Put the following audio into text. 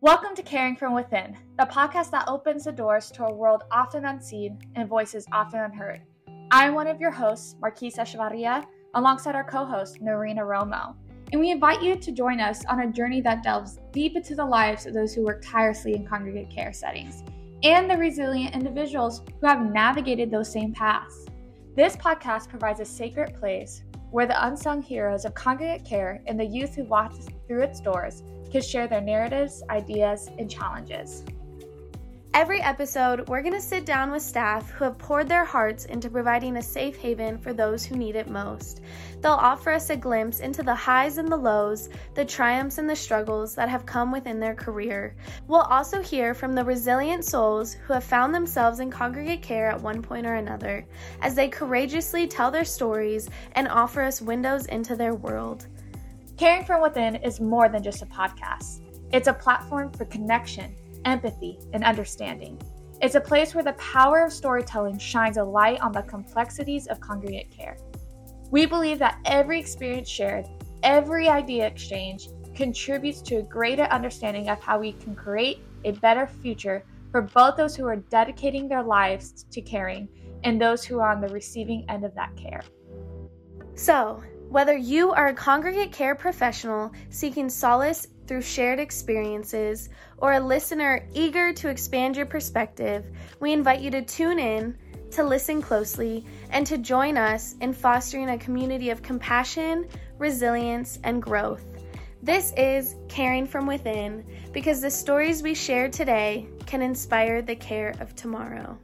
Welcome to Caring from Within, the podcast that opens the doors to a world often unseen and voices often unheard. I'm one of your hosts, Marquisa Chavarria, alongside our co host, Norina Romo. And we invite you to join us on a journey that delves deep into the lives of those who work tirelessly in congregate care settings and the resilient individuals who have navigated those same paths. This podcast provides a sacred place where the unsung heroes of congregate care and the youth who walk through its doors can share their narratives, ideas, and challenges. Every episode, we're going to sit down with staff who have poured their hearts into providing a safe haven for those who need it most. They'll offer us a glimpse into the highs and the lows, the triumphs and the struggles that have come within their career. We'll also hear from the resilient souls who have found themselves in congregate care at one point or another, as they courageously tell their stories and offer us windows into their world. Caring from Within is more than just a podcast, it's a platform for connection empathy, and understanding. It's a place where the power of storytelling shines a light on the complexities of congregate care. We believe that every experience shared, every idea exchange, contributes to a greater understanding of how we can create a better future for both those who are dedicating their lives to caring and those who are on the receiving end of that care. So, whether you are a congregate care professional seeking solace through shared experiences or a listener eager to expand your perspective, we invite you to tune in, to listen closely, and to join us in fostering a community of compassion, resilience, and growth. This is Caring from Within because the stories we share today can inspire the care of tomorrow.